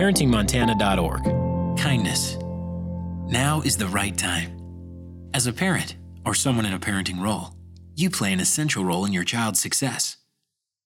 ParentingMontana.org. Kindness. Now is the right time. As a parent, or someone in a parenting role, you play an essential role in your child's success.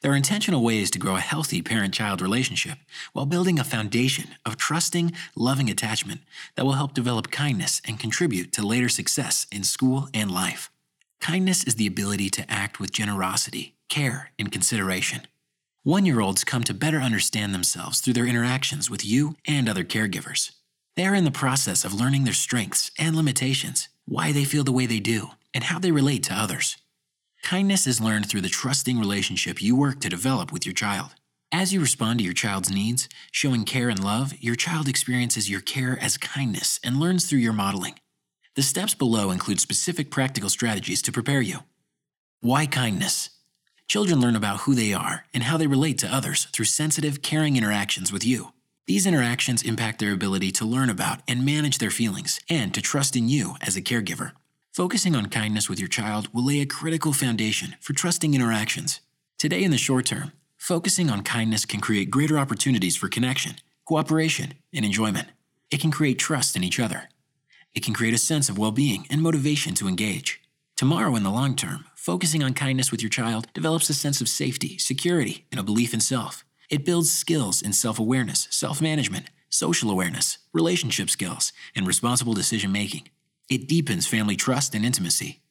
There are intentional ways to grow a healthy parent child relationship while building a foundation of trusting, loving attachment that will help develop kindness and contribute to later success in school and life. Kindness is the ability to act with generosity, care, and consideration. One year olds come to better understand themselves through their interactions with you and other caregivers. They are in the process of learning their strengths and limitations, why they feel the way they do, and how they relate to others. Kindness is learned through the trusting relationship you work to develop with your child. As you respond to your child's needs, showing care and love, your child experiences your care as kindness and learns through your modeling. The steps below include specific practical strategies to prepare you. Why kindness? Children learn about who they are and how they relate to others through sensitive, caring interactions with you. These interactions impact their ability to learn about and manage their feelings and to trust in you as a caregiver. Focusing on kindness with your child will lay a critical foundation for trusting interactions. Today, in the short term, focusing on kindness can create greater opportunities for connection, cooperation, and enjoyment. It can create trust in each other. It can create a sense of well being and motivation to engage. Tomorrow, in the long term, focusing on kindness with your child develops a sense of safety, security, and a belief in self. It builds skills in self awareness, self management, social awareness, relationship skills, and responsible decision making. It deepens family trust and intimacy.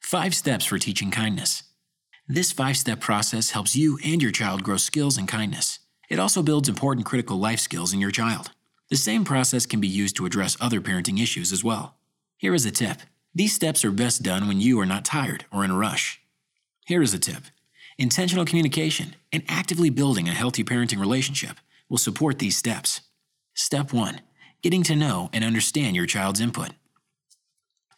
Five steps for teaching kindness. This five step process helps you and your child grow skills in kindness. It also builds important critical life skills in your child. The same process can be used to address other parenting issues as well. Here is a tip these steps are best done when you are not tired or in a rush. Here is a tip intentional communication and actively building a healthy parenting relationship will support these steps. Step 1 Getting to know and understand your child's input.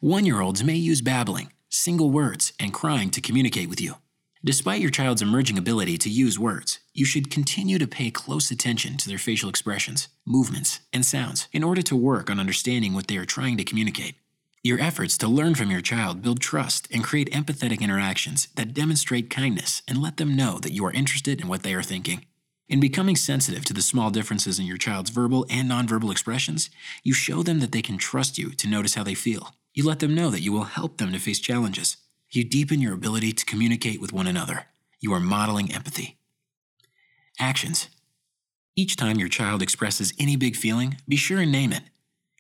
One year olds may use babbling, single words, and crying to communicate with you. Despite your child's emerging ability to use words, you should continue to pay close attention to their facial expressions, movements, and sounds in order to work on understanding what they are trying to communicate. Your efforts to learn from your child build trust and create empathetic interactions that demonstrate kindness and let them know that you are interested in what they are thinking. In becoming sensitive to the small differences in your child's verbal and nonverbal expressions, you show them that they can trust you to notice how they feel you let them know that you will help them to face challenges. You deepen your ability to communicate with one another. You are modeling empathy. Actions. Each time your child expresses any big feeling, be sure and name it.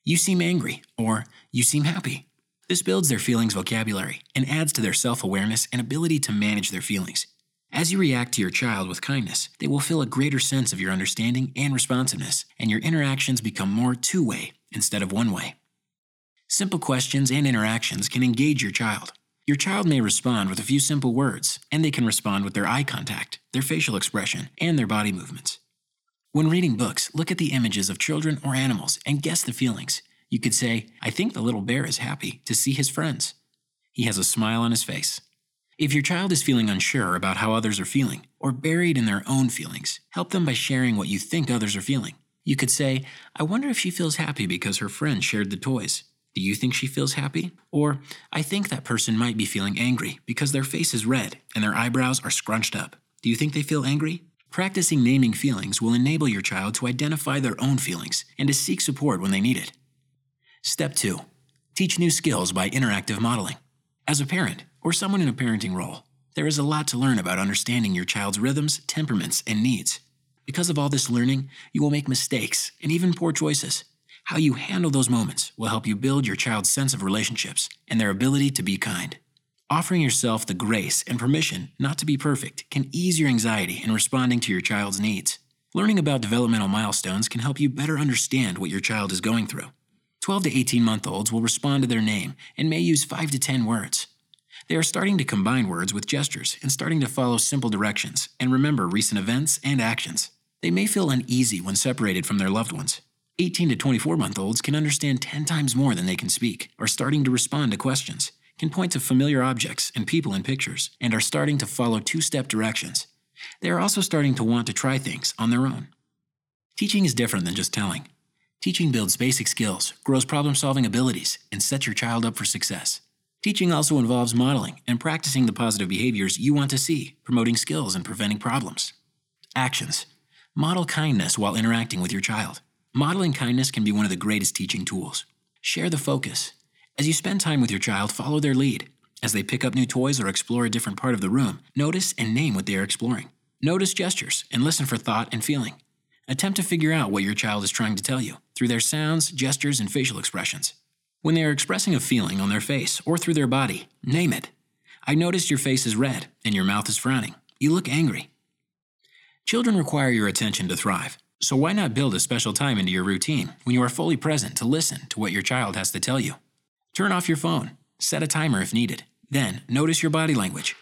You seem angry, or you seem happy. This builds their feelings vocabulary and adds to their self awareness and ability to manage their feelings. As you react to your child with kindness, they will feel a greater sense of your understanding and responsiveness, and your interactions become more two way instead of one way. Simple questions and interactions can engage your child. Your child may respond with a few simple words, and they can respond with their eye contact, their facial expression, and their body movements. When reading books, look at the images of children or animals and guess the feelings. You could say, I think the little bear is happy to see his friends. He has a smile on his face. If your child is feeling unsure about how others are feeling, or buried in their own feelings, help them by sharing what you think others are feeling. You could say, I wonder if she feels happy because her friend shared the toys. Do you think she feels happy? Or, I think that person might be feeling angry because their face is red and their eyebrows are scrunched up. Do you think they feel angry? Practicing naming feelings will enable your child to identify their own feelings and to seek support when they need it. Step 2 Teach new skills by interactive modeling. As a parent, or someone in a parenting role, there is a lot to learn about understanding your child's rhythms, temperaments, and needs. Because of all this learning, you will make mistakes and even poor choices. How you handle those moments will help you build your child's sense of relationships and their ability to be kind. Offering yourself the grace and permission not to be perfect can ease your anxiety in responding to your child's needs. Learning about developmental milestones can help you better understand what your child is going through. 12 to 18 month olds will respond to their name and may use 5 to 10 words. They are starting to combine words with gestures and starting to follow simple directions and remember recent events and actions. They may feel uneasy when separated from their loved ones. 18 to 24 month olds can understand 10 times more than they can speak, are starting to respond to questions, can point to familiar objects and people in pictures, and are starting to follow two step directions. They are also starting to want to try things on their own. Teaching is different than just telling. Teaching builds basic skills, grows problem solving abilities, and sets your child up for success. Teaching also involves modeling and practicing the positive behaviors you want to see, promoting skills and preventing problems. Actions Model kindness while interacting with your child. Modeling kindness can be one of the greatest teaching tools. Share the focus. As you spend time with your child, follow their lead. As they pick up new toys or explore a different part of the room, notice and name what they are exploring. Notice gestures and listen for thought and feeling. Attempt to figure out what your child is trying to tell you through their sounds, gestures, and facial expressions. When they are expressing a feeling on their face or through their body, name it. I noticed your face is red and your mouth is frowning. You look angry. Children require your attention to thrive, so why not build a special time into your routine when you are fully present to listen to what your child has to tell you? Turn off your phone, set a timer if needed. Then, notice your body language.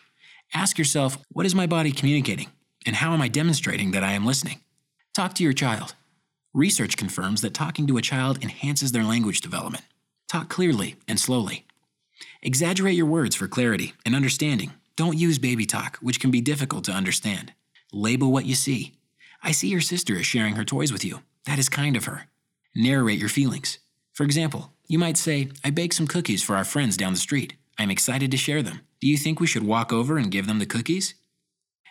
Ask yourself, what is my body communicating? And how am I demonstrating that I am listening? Talk to your child. Research confirms that talking to a child enhances their language development. Talk clearly and slowly. Exaggerate your words for clarity and understanding. Don't use baby talk, which can be difficult to understand. Label what you see. I see your sister is sharing her toys with you. That is kind of her. Narrate your feelings. For example, you might say, I baked some cookies for our friends down the street. I'm excited to share them. Do you think we should walk over and give them the cookies?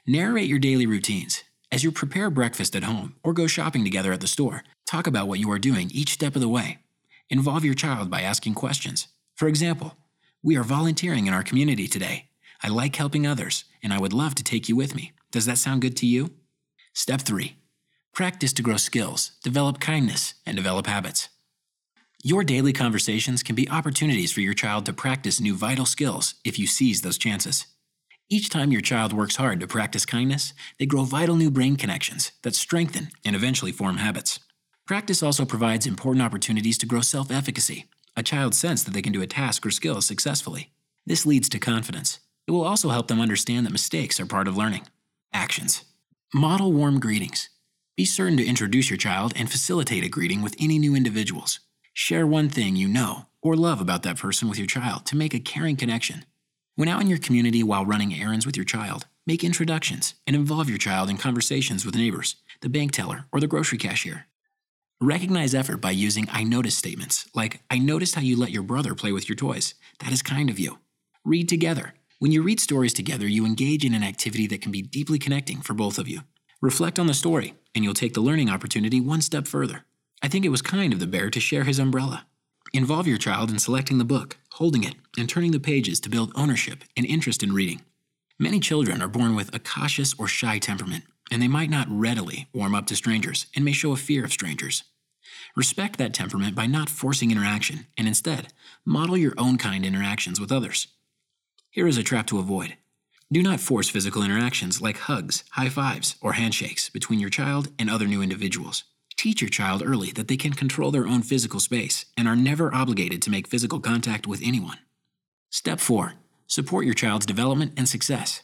Narrate your daily routines. As you prepare breakfast at home or go shopping together at the store, talk about what you are doing each step of the way. Involve your child by asking questions. For example, we are volunteering in our community today. I like helping others, and I would love to take you with me. Does that sound good to you? Step 3 Practice to grow skills, develop kindness, and develop habits. Your daily conversations can be opportunities for your child to practice new vital skills if you seize those chances. Each time your child works hard to practice kindness, they grow vital new brain connections that strengthen and eventually form habits. Practice also provides important opportunities to grow self efficacy, a child's sense that they can do a task or skill successfully. This leads to confidence. It will also help them understand that mistakes are part of learning. Actions Model warm greetings. Be certain to introduce your child and facilitate a greeting with any new individuals. Share one thing you know or love about that person with your child to make a caring connection. When out in your community while running errands with your child, make introductions and involve your child in conversations with neighbors, the bank teller, or the grocery cashier. Recognize effort by using I notice statements, like, I noticed how you let your brother play with your toys. That is kind of you. Read together. When you read stories together, you engage in an activity that can be deeply connecting for both of you. Reflect on the story, and you'll take the learning opportunity one step further. I think it was kind of the bear to share his umbrella. Involve your child in selecting the book, holding it, and turning the pages to build ownership and interest in reading. Many children are born with a cautious or shy temperament, and they might not readily warm up to strangers and may show a fear of strangers. Respect that temperament by not forcing interaction, and instead, model your own kind interactions with others. Here is a trap to avoid. Do not force physical interactions like hugs, high fives, or handshakes between your child and other new individuals. Teach your child early that they can control their own physical space and are never obligated to make physical contact with anyone. Step 4 Support your child's development and success.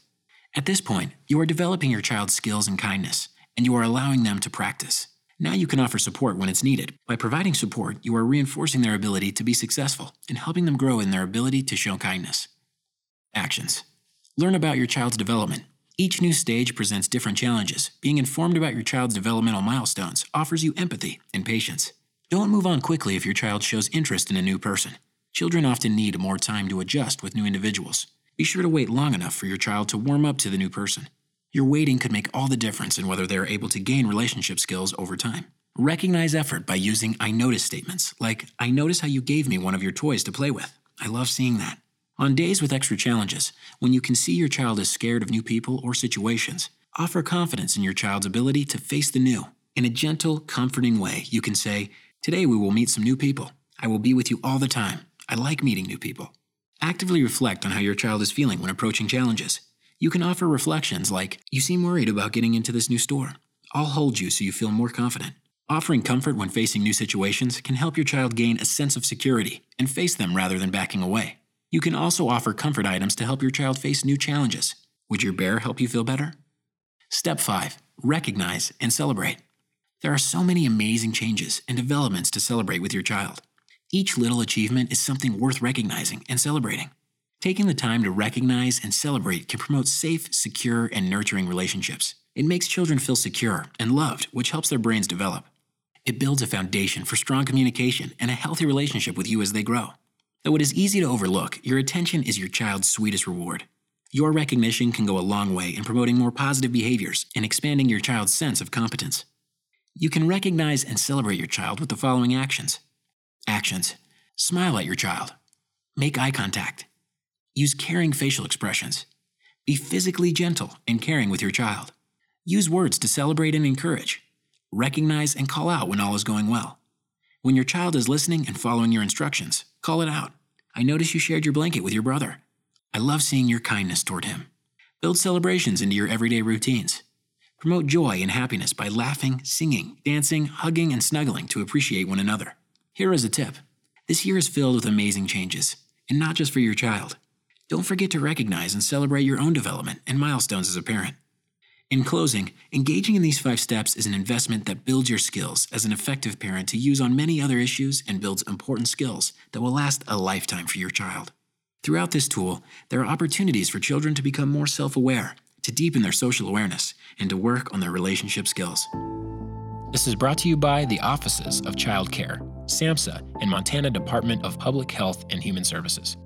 At this point, you are developing your child's skills and kindness, and you are allowing them to practice. Now you can offer support when it's needed. By providing support, you are reinforcing their ability to be successful and helping them grow in their ability to show kindness. Actions Learn about your child's development each new stage presents different challenges. Being informed about your child's developmental milestones offers you empathy and patience. Don't move on quickly if your child shows interest in a new person. Children often need more time to adjust with new individuals. Be sure to wait long enough for your child to warm up to the new person. Your waiting could make all the difference in whether they are able to gain relationship skills over time. Recognize effort by using I notice statements, like, I notice how you gave me one of your toys to play with. I love seeing that. On days with extra challenges, when you can see your child is scared of new people or situations, offer confidence in your child's ability to face the new. In a gentle, comforting way, you can say, Today we will meet some new people. I will be with you all the time. I like meeting new people. Actively reflect on how your child is feeling when approaching challenges. You can offer reflections like, You seem worried about getting into this new store. I'll hold you so you feel more confident. Offering comfort when facing new situations can help your child gain a sense of security and face them rather than backing away. You can also offer comfort items to help your child face new challenges. Would your bear help you feel better? Step 5 Recognize and celebrate. There are so many amazing changes and developments to celebrate with your child. Each little achievement is something worth recognizing and celebrating. Taking the time to recognize and celebrate can promote safe, secure, and nurturing relationships. It makes children feel secure and loved, which helps their brains develop. It builds a foundation for strong communication and a healthy relationship with you as they grow. Though it is easy to overlook, your attention is your child's sweetest reward. Your recognition can go a long way in promoting more positive behaviors and expanding your child's sense of competence. You can recognize and celebrate your child with the following actions. Actions. Smile at your child, make eye contact, use caring facial expressions, be physically gentle and caring with your child, use words to celebrate and encourage, recognize and call out when all is going well. When your child is listening and following your instructions, call it out. I notice you shared your blanket with your brother. I love seeing your kindness toward him. Build celebrations into your everyday routines. Promote joy and happiness by laughing, singing, dancing, hugging, and snuggling to appreciate one another. Here is a tip this year is filled with amazing changes, and not just for your child. Don't forget to recognize and celebrate your own development and milestones as a parent. In closing, engaging in these five steps is an investment that builds your skills as an effective parent to use on many other issues and builds important skills that will last a lifetime for your child. Throughout this tool, there are opportunities for children to become more self aware, to deepen their social awareness, and to work on their relationship skills. This is brought to you by the Offices of Child Care, SAMHSA, and Montana Department of Public Health and Human Services.